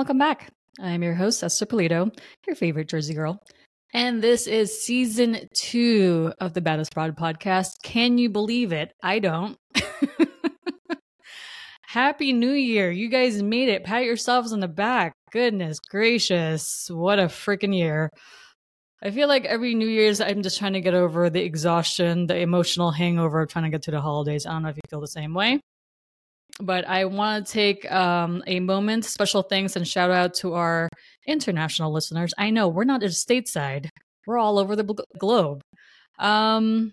Welcome back. I'm your host, Esther Polito, your favorite Jersey girl. And this is season two of the Baddest Broad podcast. Can you believe it? I don't. Happy New Year. You guys made it. Pat yourselves on the back. Goodness gracious. What a freaking year. I feel like every New Year's, I'm just trying to get over the exhaustion, the emotional hangover of trying to get to the holidays. I don't know if you feel the same way. But I want to take um, a moment, special thanks and shout out to our international listeners. I know we're not just stateside, we're all over the globe. Um,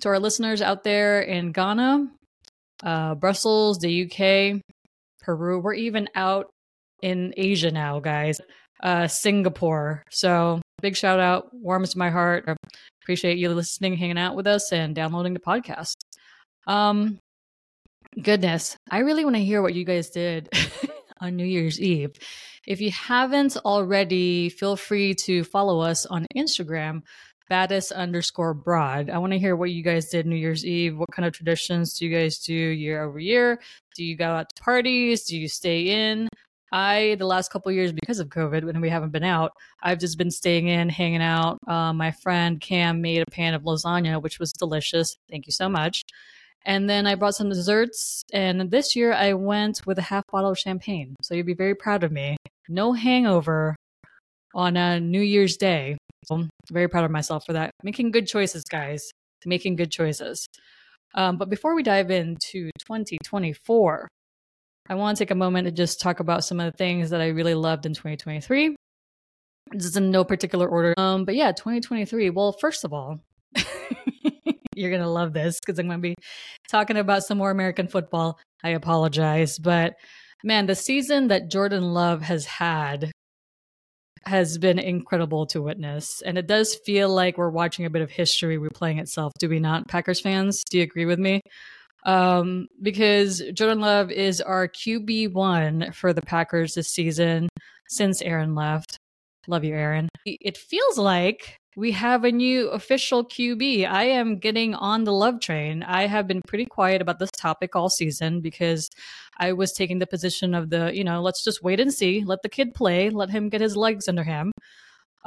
to our listeners out there in Ghana, uh, Brussels, the UK, Peru, we're even out in Asia now, guys. Uh, Singapore. So big shout out, warms my heart. Appreciate you listening, hanging out with us, and downloading the podcast. Um, goodness, I really want to hear what you guys did on New Year's Eve. If you haven't already, feel free to follow us on Instagram, baddest underscore broad. I want to hear what you guys did New Year's Eve. What kind of traditions do you guys do year over year? Do you go out to parties? Do you stay in? I, the last couple years, because of COVID, when we haven't been out, I've just been staying in, hanging out. Uh, my friend Cam made a pan of lasagna, which was delicious. Thank you so much. And then I brought some desserts. And this year I went with a half bottle of champagne. So you'd be very proud of me. No hangover on a New Year's Day. So I'm very proud of myself for that. Making good choices, guys. Making good choices. Um, but before we dive into 2024, I want to take a moment to just talk about some of the things that I really loved in 2023. This is in no particular order. Um, but yeah, 2023. Well, first of all, you're going to love this because I'm going to be talking about some more American football. I apologize. But man, the season that Jordan Love has had has been incredible to witness. And it does feel like we're watching a bit of history replaying itself. Do we not, Packers fans? Do you agree with me? Um, because Jordan Love is our QB1 for the Packers this season since Aaron left. Love you, Aaron. It feels like we have a new official QB. I am getting on the love train. I have been pretty quiet about this topic all season because I was taking the position of the, you know, let's just wait and see, let the kid play, let him get his legs under him.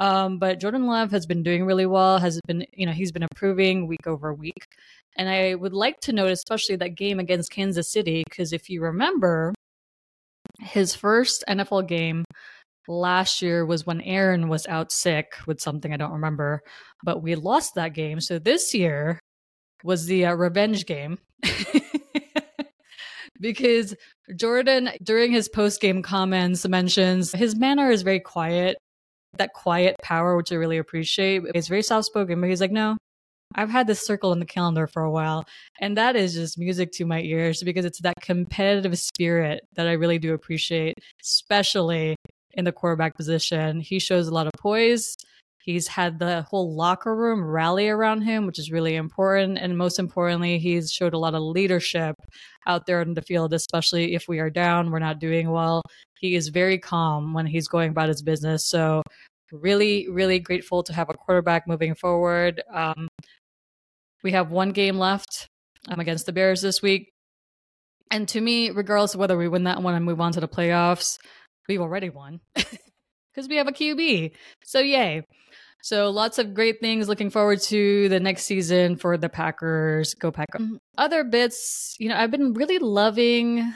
Um, but Jordan Love has been doing really well, has been, you know, he's been improving week over week. And I would like to note, especially that game against Kansas City, because if you remember, his first NFL game last year was when Aaron was out sick with something I don't remember, but we lost that game. So this year was the uh, revenge game. because Jordan, during his post game comments, mentions his manner is very quiet, that quiet power, which I really appreciate. He's very soft spoken, but he's like, no, I've had this circle in the calendar for a while, and that is just music to my ears because it's that competitive spirit that I really do appreciate, especially in the quarterback position. He shows a lot of poise. He's had the whole locker room rally around him, which is really important. And most importantly, he's showed a lot of leadership out there in the field, especially if we are down, we're not doing well. He is very calm when he's going about his business. So, really, really grateful to have a quarterback moving forward. Um, we have one game left um, against the Bears this week. And to me, regardless of whether we win that one and move on to the playoffs, we've already won because we have a QB. So, yay. So, lots of great things. Looking forward to the next season for the Packers. Go Packers. Mm, other bits, you know, I've been really loving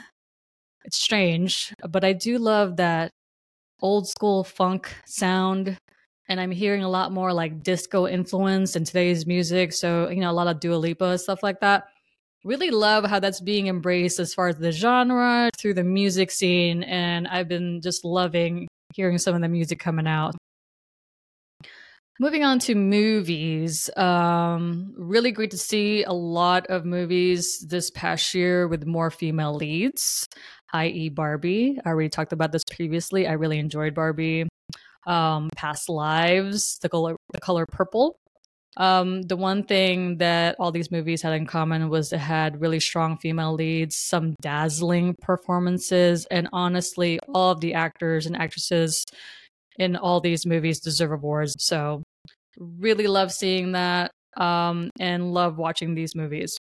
it's strange, but I do love that old school funk sound. And I'm hearing a lot more like disco influence in today's music. So, you know, a lot of Dua Lipa, stuff like that really love how that's being embraced as far as the genre through the music scene. And I've been just loving hearing some of the music coming out. Moving on to movies, um, really great to see a lot of movies this past year with more female leads, i.e., Barbie. I already talked about this previously. I really enjoyed Barbie. Um, Past Lives, the color, the color purple, um, the one thing that all these movies had in common was it had really strong female leads, some dazzling performances, and honestly, all of the actors and actresses in all these movies deserve awards. So, really love seeing that um, and love watching these movies.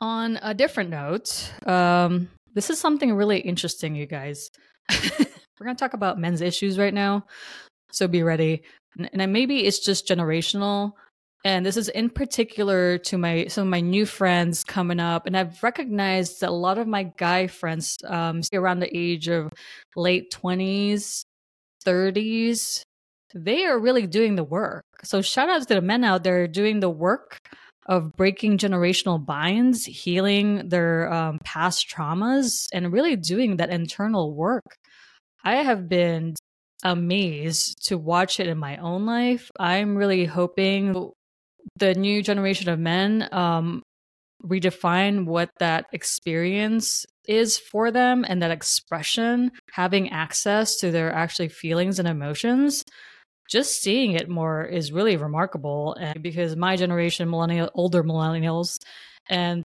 On a different note, um, This is something really interesting, you guys. We're going to talk about men's issues right now. So be ready. And maybe it's just generational. And this is in particular to my some of my new friends coming up. And I've recognized that a lot of my guy friends um, around the age of late 20s, 30s, they are really doing the work. So shout out to the men out there doing the work of breaking generational binds, healing their um, past traumas, and really doing that internal work. I have been amazed to watch it in my own life. I'm really hoping the new generation of men um, redefine what that experience is for them and that expression, having access to their actually feelings and emotions. Just seeing it more is really remarkable. And because my generation, millennial, older millennials, and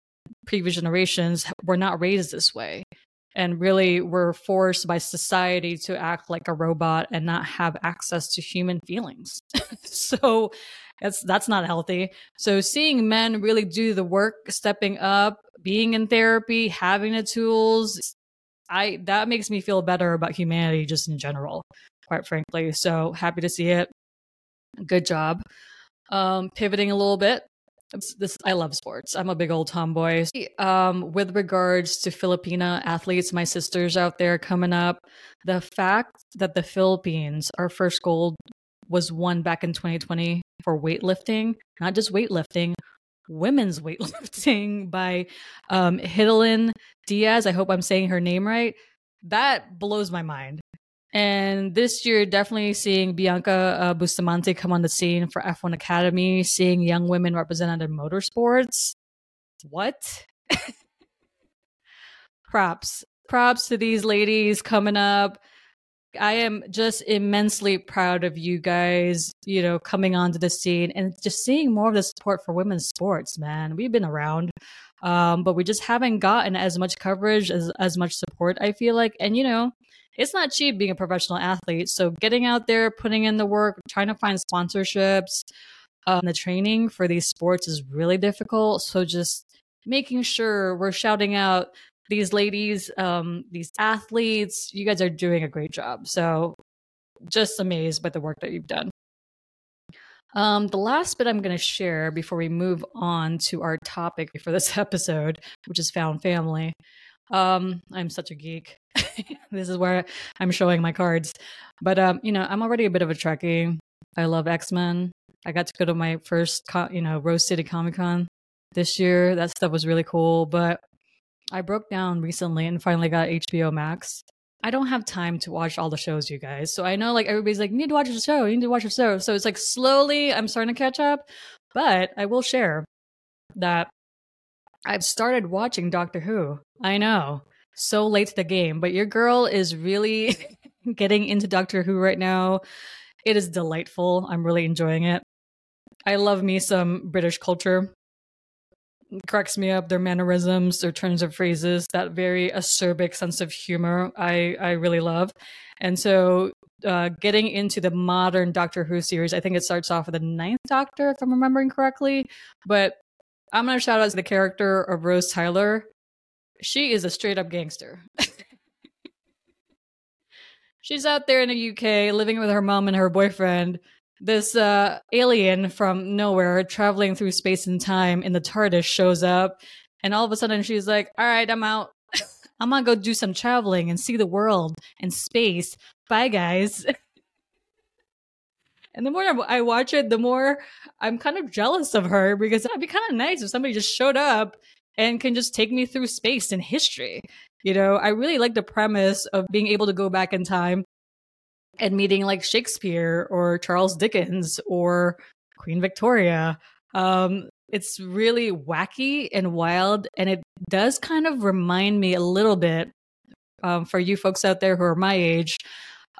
previous generations were not raised this way and really were forced by society to act like a robot and not have access to human feelings. so that's that's not healthy. So seeing men really do the work, stepping up, being in therapy, having the tools, I that makes me feel better about humanity just in general, quite frankly. So happy to see it. Good job. Um, pivoting a little bit, this I love sports. I'm a big old tomboy. Um, with regards to Filipina athletes, my sisters out there coming up, the fact that the Philippines, our first gold was won back in 2020 for weightlifting, not just weightlifting, women's weightlifting by um, Hidilyn Diaz. I hope I'm saying her name right. That blows my mind. And this year, definitely seeing Bianca uh, Bustamante come on the scene for F1 Academy, seeing young women represented in motorsports. What? props. Props to these ladies coming up. I am just immensely proud of you guys, you know, coming onto the scene and just seeing more of the support for women's sports, man. We've been around, um, but we just haven't gotten as much coverage, as, as much support, I feel like. And, you know, it's not cheap being a professional athlete. So getting out there, putting in the work, trying to find sponsorships, um, the training for these sports is really difficult. So just making sure we're shouting out these ladies, um, these athletes, you guys are doing a great job. So just amazed by the work that you've done. Um, the last bit I'm going to share before we move on to our topic for this episode, which is found family, um, I'm such a geek. this is where I'm showing my cards. But um, you know, I'm already a bit of a Trekkie. I love X Men. I got to go to my first, you know, Rose City Comic Con this year. That stuff was really cool. But I broke down recently and finally got HBO Max. I don't have time to watch all the shows, you guys. So I know like everybody's like, you need to watch the show, you need to watch the show. So it's like slowly I'm starting to catch up. But I will share that I've started watching Doctor Who. I know. So late to the game, but your girl is really getting into Doctor Who right now. It is delightful. I'm really enjoying it. I love me some British culture. It cracks me up their mannerisms, their turns of phrases, that very acerbic sense of humor. I I really love, and so uh, getting into the modern Doctor Who series, I think it starts off with the Ninth Doctor, if I'm remembering correctly. But I'm gonna shout out to the character of Rose Tyler. She is a straight up gangster. She's out there in the UK living with her mom and her boyfriend. This uh, alien from nowhere traveling through space and time in the TARDIS shows up, and all of a sudden she's like, All right, I'm out. I'm gonna go do some traveling and see the world and space. Bye, guys. And the more I watch it, the more I'm kind of jealous of her because it'd be kind of nice if somebody just showed up and can just take me through space and history. You know, I really like the premise of being able to go back in time and meeting like Shakespeare or Charles Dickens or Queen Victoria. Um, it's really wacky and wild, and it does kind of remind me a little bit um, for you folks out there who are my age.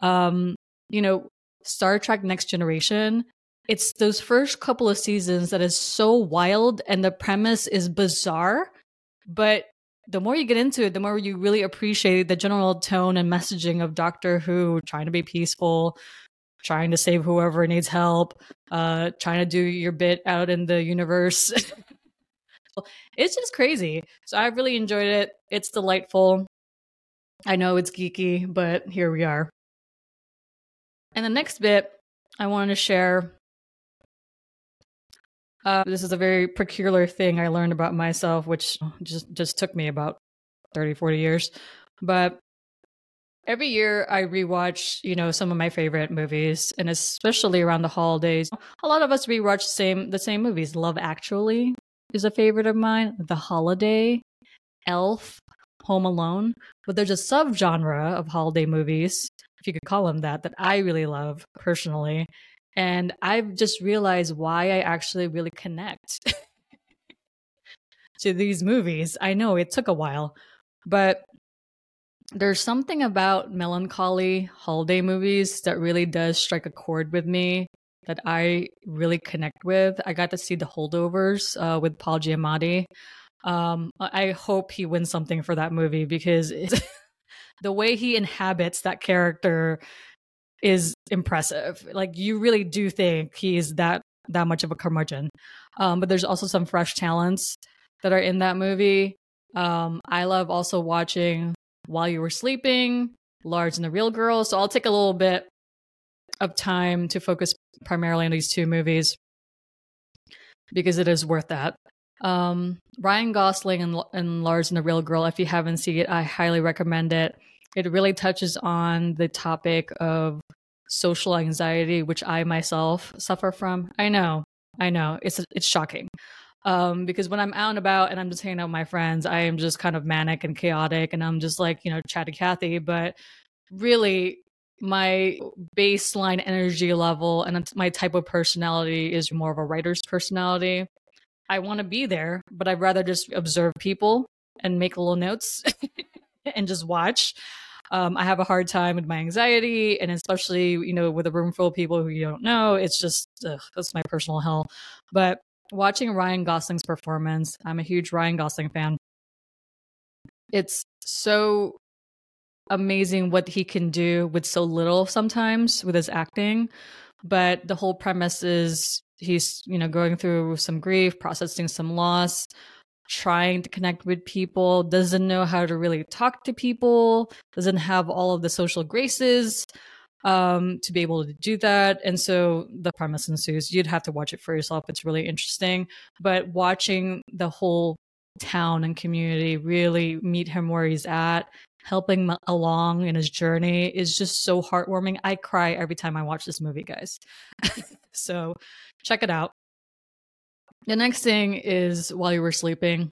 Um, you know, Star Trek Next Generation, it's those first couple of seasons that is so wild and the premise is bizarre. But the more you get into it, the more you really appreciate the general tone and messaging of Doctor Who trying to be peaceful, trying to save whoever needs help, uh, trying to do your bit out in the universe. it's just crazy. So I really enjoyed it. It's delightful. I know it's geeky, but here we are. And the next bit I want to share uh, this is a very peculiar thing I learned about myself, which just just took me about 30, 40 years. But every year I rewatch, you know, some of my favorite movies, and especially around the holidays, a lot of us rewatch same the same movies. Love Actually is a favorite of mine. The Holiday, Elf, Home Alone. But there's a subgenre of holiday movies, if you could call them that, that I really love personally. And I've just realized why I actually really connect to these movies. I know it took a while, but there's something about melancholy holiday movies that really does strike a chord with me that I really connect with. I got to see The Holdovers uh, with Paul Giamatti. Um, I hope he wins something for that movie because the way he inhabits that character is impressive. Like you really do think he's that that much of a curmudgeon. Um, but there's also some fresh talents that are in that movie. Um, I love also watching While You Were Sleeping, Lars and the Real Girl. So I'll take a little bit of time to focus primarily on these two movies because it is worth that. Um, Ryan Gosling and, and Lars and the Real Girl, if you haven't seen it, I highly recommend it. It really touches on the topic of social anxiety, which I myself suffer from. I know, I know, it's it's shocking. Um, because when I'm out and about and I'm just hanging out with my friends, I am just kind of manic and chaotic, and I'm just like you know chatty Cathy. But really, my baseline energy level and my type of personality is more of a writer's personality. I want to be there, but I'd rather just observe people and make little notes and just watch. Um, I have a hard time with my anxiety, and especially you know with a room full of people who you don't know, it's just ugh, that's my personal hell. But watching Ryan Gosling's performance, I'm a huge Ryan Gosling fan. It's so amazing what he can do with so little sometimes with his acting. But the whole premise is he's you know going through some grief, processing some loss trying to connect with people, doesn't know how to really talk to people, doesn't have all of the social graces um, to be able to do that. And so the premise ensues. You'd have to watch it for yourself. It's really interesting. But watching the whole town and community really meet him where he's at, helping along in his journey is just so heartwarming. I cry every time I watch this movie, guys. so check it out. The next thing is while you were sleeping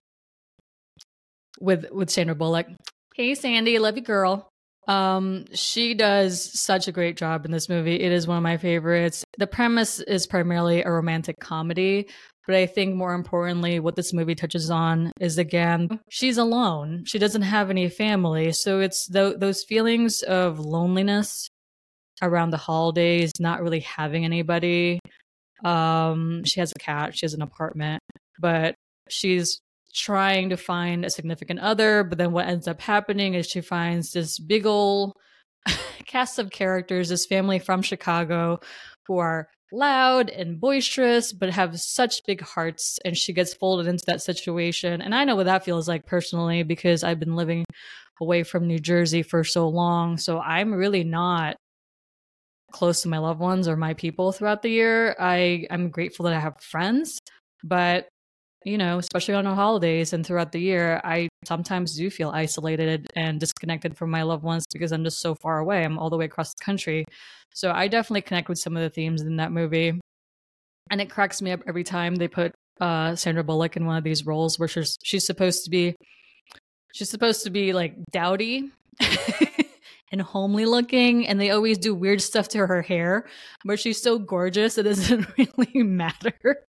with with Sandra Bullock. Hey Sandy, love you girl. Um, she does such a great job in this movie. It is one of my favorites. The premise is primarily a romantic comedy, but I think more importantly, what this movie touches on is again, she's alone. She doesn't have any family. So it's th- those feelings of loneliness around the holidays, not really having anybody, um, she has a cat, she has an apartment, but she's trying to find a significant other. But then what ends up happening is she finds this big old cast of characters, this family from Chicago who are loud and boisterous, but have such big hearts. And she gets folded into that situation. And I know what that feels like personally because I've been living away from New Jersey for so long. So I'm really not close to my loved ones or my people throughout the year. I I'm grateful that I have friends, but you know, especially on the holidays and throughout the year, I sometimes do feel isolated and disconnected from my loved ones because I'm just so far away. I'm all the way across the country. So I definitely connect with some of the themes in that movie. And it cracks me up every time they put uh, Sandra Bullock in one of these roles where she's she's supposed to be she's supposed to be like dowdy and homely looking and they always do weird stuff to her hair but she's so gorgeous it doesn't really matter.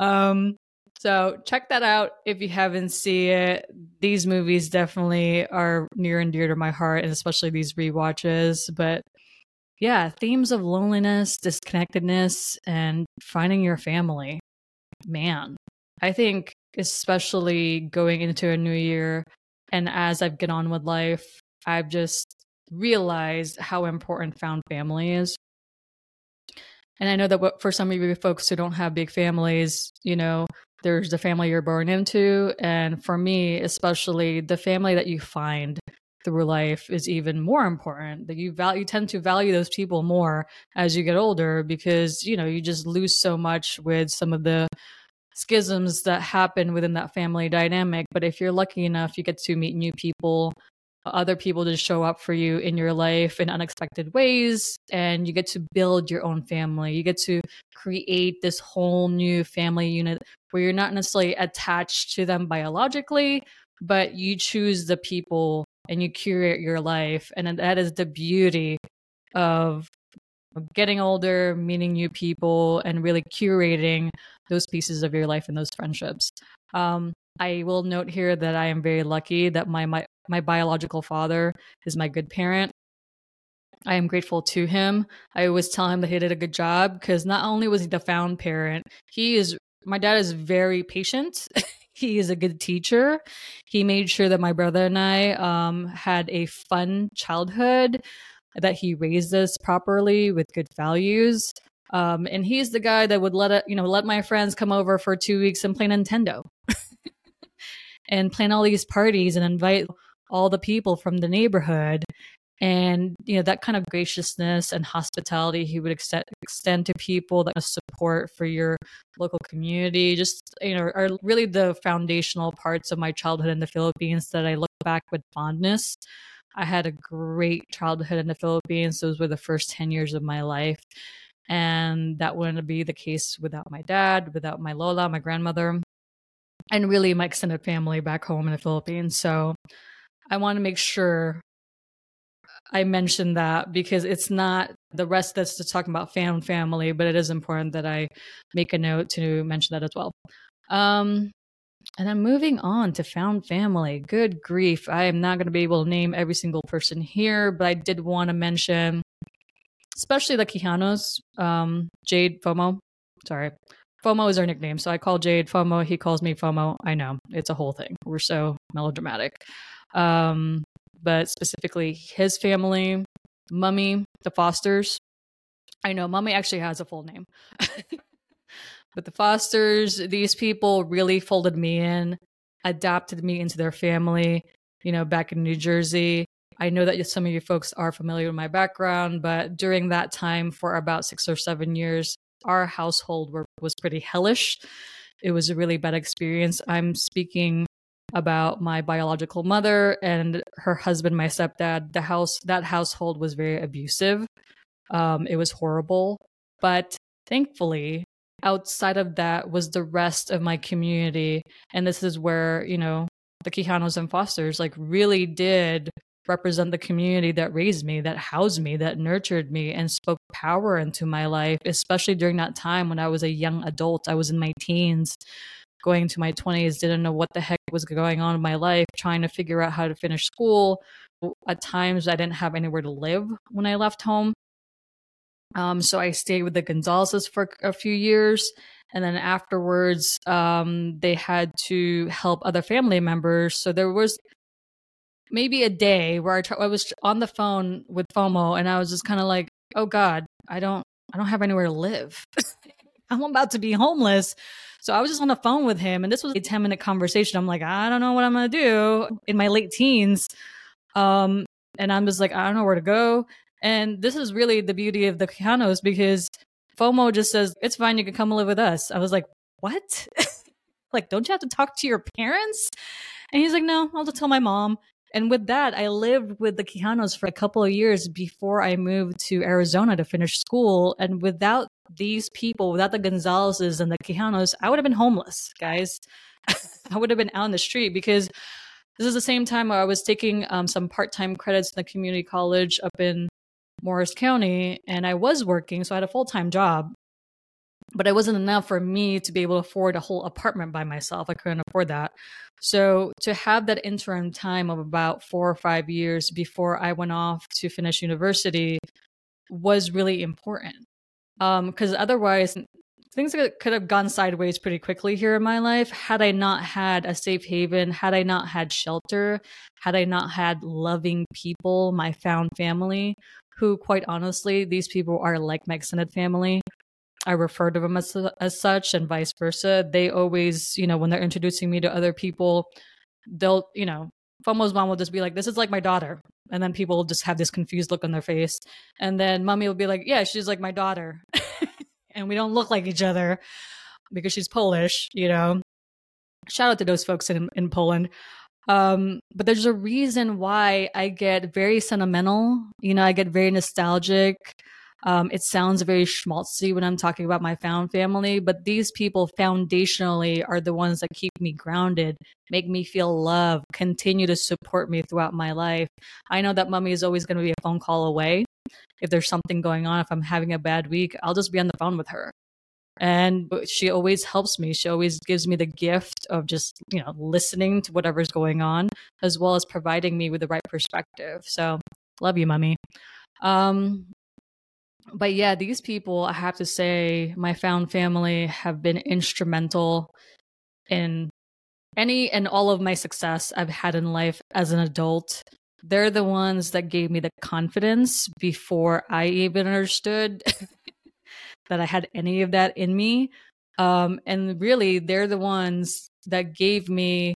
Um so check that out if you haven't seen it. These movies definitely are near and dear to my heart and especially these re-watches but yeah themes of loneliness disconnectedness and finding your family. Man i think especially going into a new year and as I've get on with life, I've just realized how important found family is. And I know that for some of you folks who don't have big families, you know, there's the family you're born into. And for me, especially, the family that you find through life is even more important that you value you tend to value those people more as you get older because you know you just lose so much with some of the schisms that happen within that family dynamic but if you're lucky enough you get to meet new people other people to show up for you in your life in unexpected ways and you get to build your own family you get to create this whole new family unit where you're not necessarily attached to them biologically but you choose the people and you curate your life. And that is the beauty of getting older, meeting new people, and really curating those pieces of your life and those friendships. Um, I will note here that I am very lucky that my, my my biological father is my good parent. I am grateful to him. I always tell him that he did a good job because not only was he the found parent, he is my dad is very patient. he is a good teacher. He made sure that my brother and I um, had a fun childhood, that he raised us properly with good values. Um, and he's the guy that would let it, you know, let my friends come over for two weeks and play Nintendo and plan all these parties and invite all the people from the neighborhood. And you know that kind of graciousness and hospitality he would extend, extend to people that support for your local community. Just you know are really the foundational parts of my childhood in the philippines that i look back with fondness. I had a great childhood in the philippines. Those were the first 10 years of my life. And that wouldn't be the case without my dad without my lola my grandmother and really my extended family back home in the philippines. So i want to make sure I mentioned that because it's not the rest that's just talking about found family, but it is important that I make a note to mention that as well. Um, and then moving on to found family. Good grief. I am not going to be able to name every single person here, but I did want to mention, especially the Quijanos, um, Jade FOMO. Sorry. FOMO is our nickname. So I call Jade FOMO. He calls me FOMO. I know it's a whole thing. We're so melodramatic. Um, but specifically his family, Mummy, the Fosters. I know Mummy actually has a full name. but the Fosters, these people really folded me in, adopted me into their family, you know, back in New Jersey. I know that some of you folks are familiar with my background, but during that time, for about six or seven years, our household were, was pretty hellish. It was a really bad experience. I'm speaking about my biological mother and her husband, my stepdad. The house, that household was very abusive. Um, it was horrible. But thankfully, outside of that was the rest of my community. And this is where, you know, the Quijanos and Fosters like really did represent the community that raised me, that housed me, that nurtured me, and spoke power into my life, especially during that time when I was a young adult. I was in my teens going to my 20s, didn't know what the heck was going on in my life, trying to figure out how to finish school. At times, I didn't have anywhere to live when I left home. Um, so I stayed with the Gonzalez's for a few years. And then afterwards, um, they had to help other family members. So there was maybe a day where I, t- I was on the phone with FOMO and I was just kind of like, oh God, I don't, I don't have anywhere to live. I'm about to be homeless. So I was just on the phone with him, and this was a 10 minute conversation. I'm like, I don't know what I'm going to do in my late teens. Um, and I'm just like, I don't know where to go. And this is really the beauty of the Quijanos because FOMO just says, it's fine, you can come live with us. I was like, what? like, don't you have to talk to your parents? And he's like, no, I'll just tell my mom. And with that, I lived with the Quijanos for a couple of years before I moved to Arizona to finish school. And without these people, without the Gonzalez's and the Quijanos, I would have been homeless, guys. I would have been out in the street because this is the same time where I was taking um, some part time credits in the community college up in Morris County, and I was working, so I had a full time job. But it wasn't enough for me to be able to afford a whole apartment by myself. I couldn't afford that. So to have that interim time of about four or five years before I went off to finish university was really important because um, otherwise things could have gone sideways pretty quickly here in my life had I not had a safe haven, had I not had shelter, had I not had loving people, my found family, who quite honestly, these people are like my extended family. I refer to them as, as such and vice versa. They always, you know, when they're introducing me to other people, they'll, you know, FOMO's mom will just be like, "This is like my daughter," and then people will just have this confused look on their face, and then Mummy will be like, "Yeah, she's like my daughter," and we don't look like each other because she's Polish, you know. Shout out to those folks in in Poland. Um, but there's a reason why I get very sentimental. You know, I get very nostalgic. Um, it sounds very schmaltzy when I'm talking about my found family, but these people foundationally are the ones that keep me grounded, make me feel love, continue to support me throughout my life. I know that mummy is always going to be a phone call away. If there's something going on, if I'm having a bad week, I'll just be on the phone with her. And she always helps me. She always gives me the gift of just, you know, listening to whatever's going on, as well as providing me with the right perspective. So, love you, mummy. Um, but yeah, these people, I have to say, my found family have been instrumental in any and all of my success I've had in life as an adult. They're the ones that gave me the confidence before I even understood that I had any of that in me. Um, and really, they're the ones that gave me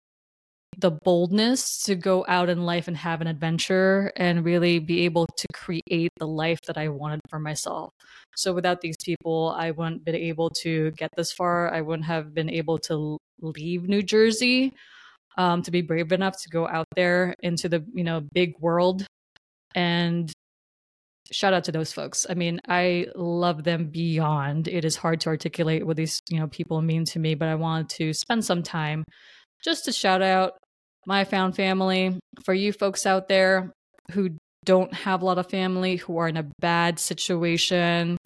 the boldness to go out in life and have an adventure and really be able to create the life that I wanted for myself. So without these people, I wouldn't been able to get this far. I wouldn't have been able to leave New Jersey um, to be brave enough to go out there into the you know big world and shout out to those folks. I mean, I love them beyond. It is hard to articulate what these, you know, people mean to me, but I wanted to spend some time just to shout out my found family for you folks out there who don't have a lot of family, who are in a bad situation.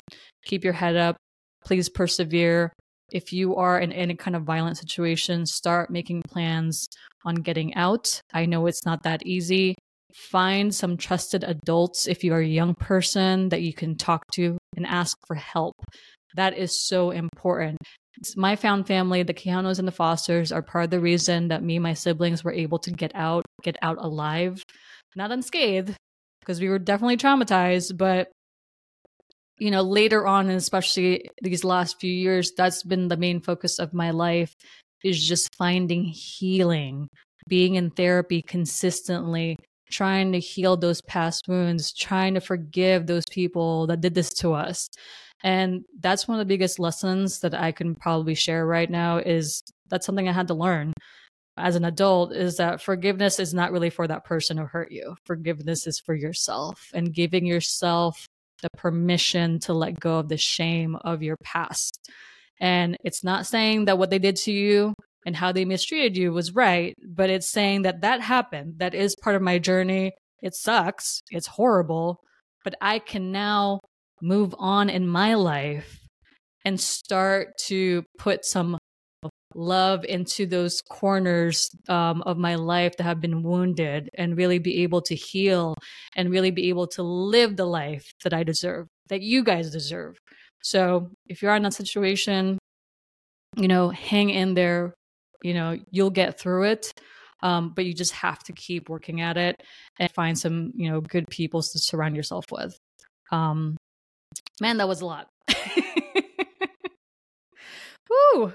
Keep your head up. Please persevere. If you are in any kind of violent situation, start making plans on getting out. I know it's not that easy find some trusted adults if you are a young person that you can talk to and ask for help. That is so important. My found family, the Quijanos and the Fosters, are part of the reason that me and my siblings were able to get out, get out alive, not unscathed, because we were definitely traumatized, but you know, later on, and especially these last few years, that's been the main focus of my life is just finding healing, being in therapy consistently, trying to heal those past wounds, trying to forgive those people that did this to us. And that's one of the biggest lessons that I can probably share right now is that's something I had to learn as an adult is that forgiveness is not really for that person who hurt you. Forgiveness is for yourself and giving yourself the permission to let go of the shame of your past. And it's not saying that what they did to you and how they mistreated you was right, but it's saying that that happened. That is part of my journey. It sucks. It's horrible, but I can now move on in my life and start to put some love into those corners um, of my life that have been wounded and really be able to heal and really be able to live the life that I deserve, that you guys deserve. So if you're in that situation, you know, hang in there, you know you'll get through it um, but you just have to keep working at it and find some you know good people to surround yourself with um, man that was a lot Woo!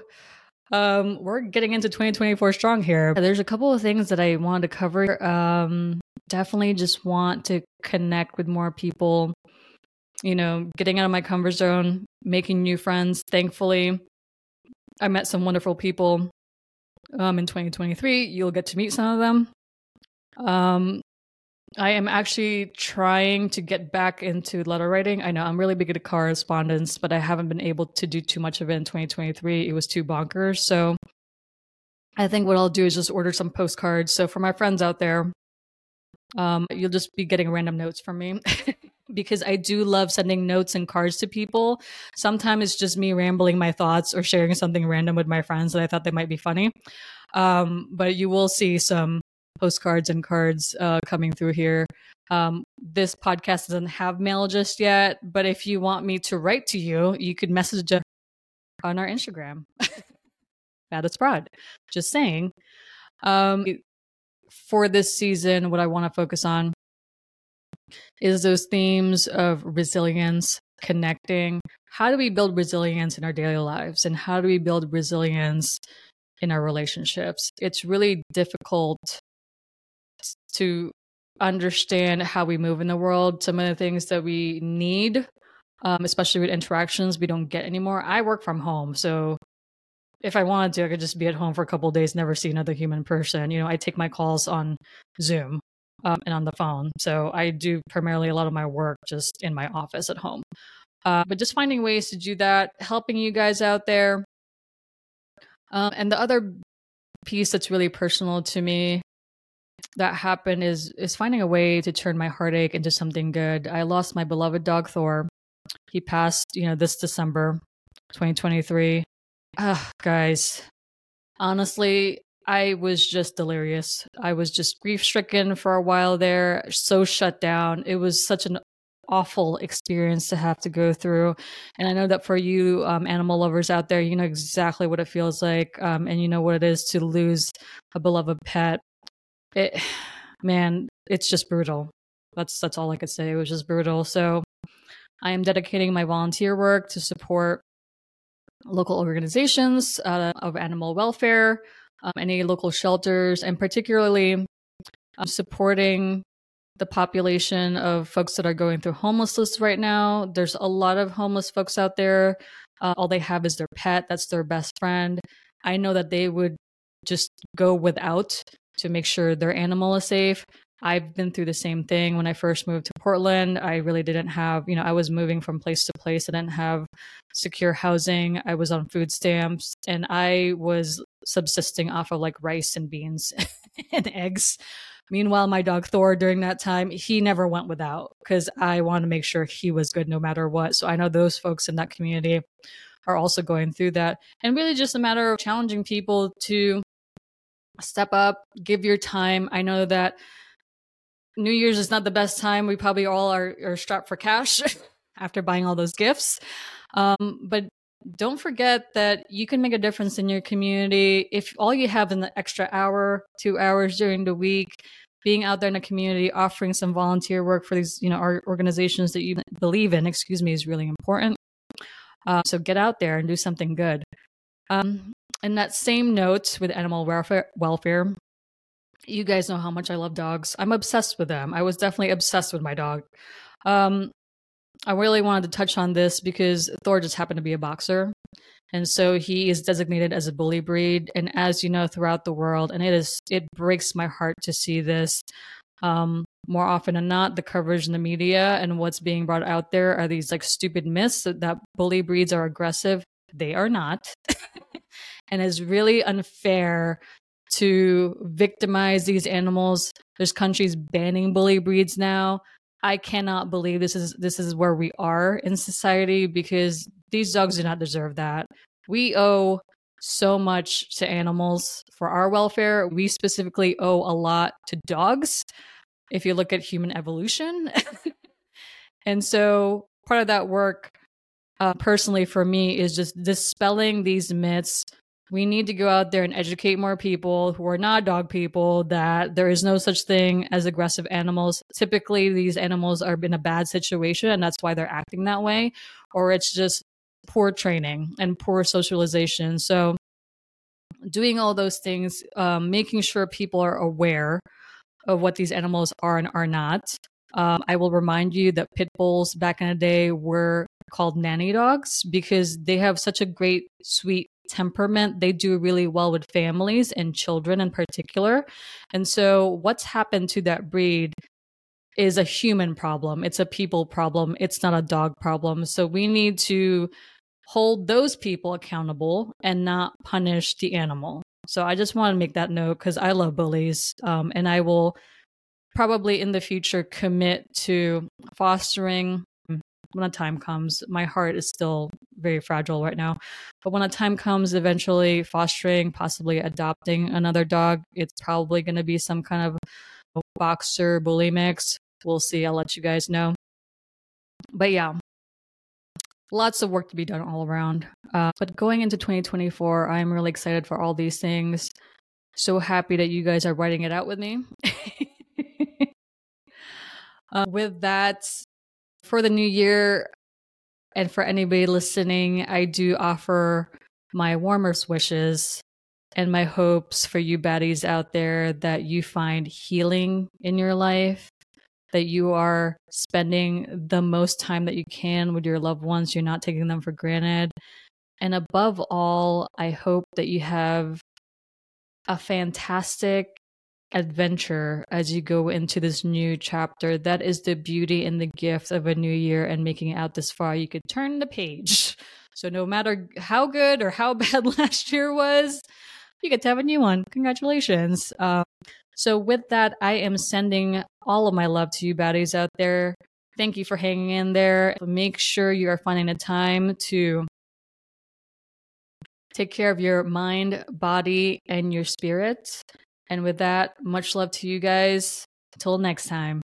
Um, we're getting into 2024 strong here. There's a couple of things that I wanted to cover. Um, definitely just want to connect with more people. You know, getting out of my comfort zone, making new friends. Thankfully, I met some wonderful people um, in 2023. You'll get to meet some of them. Um, I am actually trying to get back into letter writing. I know I'm really big at correspondence, but I haven't been able to do too much of it in 2023. It was too bonkers. So I think what I'll do is just order some postcards. So for my friends out there, um, you'll just be getting random notes from me. because I do love sending notes and cards to people. Sometimes it's just me rambling my thoughts or sharing something random with my friends that I thought they might be funny. Um, but you will see some postcards and cards uh, coming through here. Um, this podcast doesn't have mail just yet, but if you want me to write to you, you could message us on our Instagram. It's broad. Just saying. Um, for this season, what I want to focus on is those themes of resilience, connecting. How do we build resilience in our daily lives? And how do we build resilience in our relationships? It's really difficult to understand how we move in the world, some of the things that we need, um, especially with interactions we don't get anymore. I work from home, so if I wanted to, I could just be at home for a couple days, never see another human person. You know, I take my calls on Zoom um, and on the phone, so I do primarily a lot of my work just in my office at home. Uh, but just finding ways to do that, helping you guys out there. Um, and the other piece that's really personal to me that happened is is finding a way to turn my heartache into something good. I lost my beloved dog Thor. He passed, you know, this December, 2023. Ugh, guys, honestly, I was just delirious. I was just grief stricken for a while there, so shut down. It was such an awful experience to have to go through. And I know that for you um, animal lovers out there, you know exactly what it feels like, um, and you know what it is to lose a beloved pet. It, man, it's just brutal. That's that's all I could say. It was just brutal. So I am dedicating my volunteer work to support local organizations uh, of animal welfare, um, any local shelters, and particularly um, supporting the population of folks that are going through homelessness right now. There's a lot of homeless folks out there. Uh, all they have is their pet, that's their best friend. I know that they would just go without to make sure their animal is safe. I've been through the same thing when I first moved to Portland. I really didn't have, you know, I was moving from place to place. I didn't have secure housing. I was on food stamps and I was subsisting off of like rice and beans and eggs Meanwhile, my dog Thor during that time, he never went without because I wanted to make sure he was good no matter what. So I know those folks in that community are also going through that. And really just a matter of challenging people to step up, give your time. I know that New Year's is not the best time. We probably all are, are strapped for cash after buying all those gifts. Um, but don't forget that you can make a difference in your community if all you have in the extra hour, two hours during the week, being out there in the community, offering some volunteer work for these, you know, our organizations that you believe in, excuse me, is really important. Uh, so get out there and do something good. Um, and that same note with animal welfare, welfare, you guys know how much I love dogs. I'm obsessed with them. I was definitely obsessed with my dog. Um, I really wanted to touch on this because Thor just happened to be a boxer. And so he is designated as a bully breed. And as you know, throughout the world, and it is, it breaks my heart to see this. Um, more often than not, the coverage in the media and what's being brought out there are these like stupid myths that, that bully breeds are aggressive. They are not. and it's really unfair to victimize these animals. There's countries banning bully breeds now. I cannot believe this is this is where we are in society because these dogs do not deserve that. We owe so much to animals for our welfare. We specifically owe a lot to dogs if you look at human evolution. and so part of that work uh, personally for me is just dispelling these myths we need to go out there and educate more people who are not dog people that there is no such thing as aggressive animals. Typically, these animals are in a bad situation and that's why they're acting that way, or it's just poor training and poor socialization. So, doing all those things, um, making sure people are aware of what these animals are and are not. Um, I will remind you that pit bulls back in the day were called nanny dogs because they have such a great, sweet temperament. They do really well with families and children in particular. And so, what's happened to that breed is a human problem. It's a people problem. It's not a dog problem. So, we need to hold those people accountable and not punish the animal. So, I just want to make that note because I love bullies um, and I will probably in the future commit to fostering when the time comes, my heart is still very fragile right now. But when a time comes, eventually fostering, possibly adopting another dog, it's probably going to be some kind of boxer bully mix. We'll see. I'll let you guys know. But yeah, lots of work to be done all around. Uh, but going into 2024, I'm really excited for all these things. So happy that you guys are writing it out with me. uh, with that, for the new year and for anybody listening, I do offer my warmest wishes and my hopes for you baddies out there that you find healing in your life, that you are spending the most time that you can with your loved ones, you're not taking them for granted. And above all, I hope that you have a fantastic adventure as you go into this new chapter. That is the beauty and the gift of a new year and making it out this far. You could turn the page. So no matter how good or how bad last year was, you get to have a new one. Congratulations. Um, so with that, I am sending all of my love to you baddies out there. Thank you for hanging in there. Make sure you are finding a time to take care of your mind, body, and your spirit. And with that, much love to you guys. Until next time.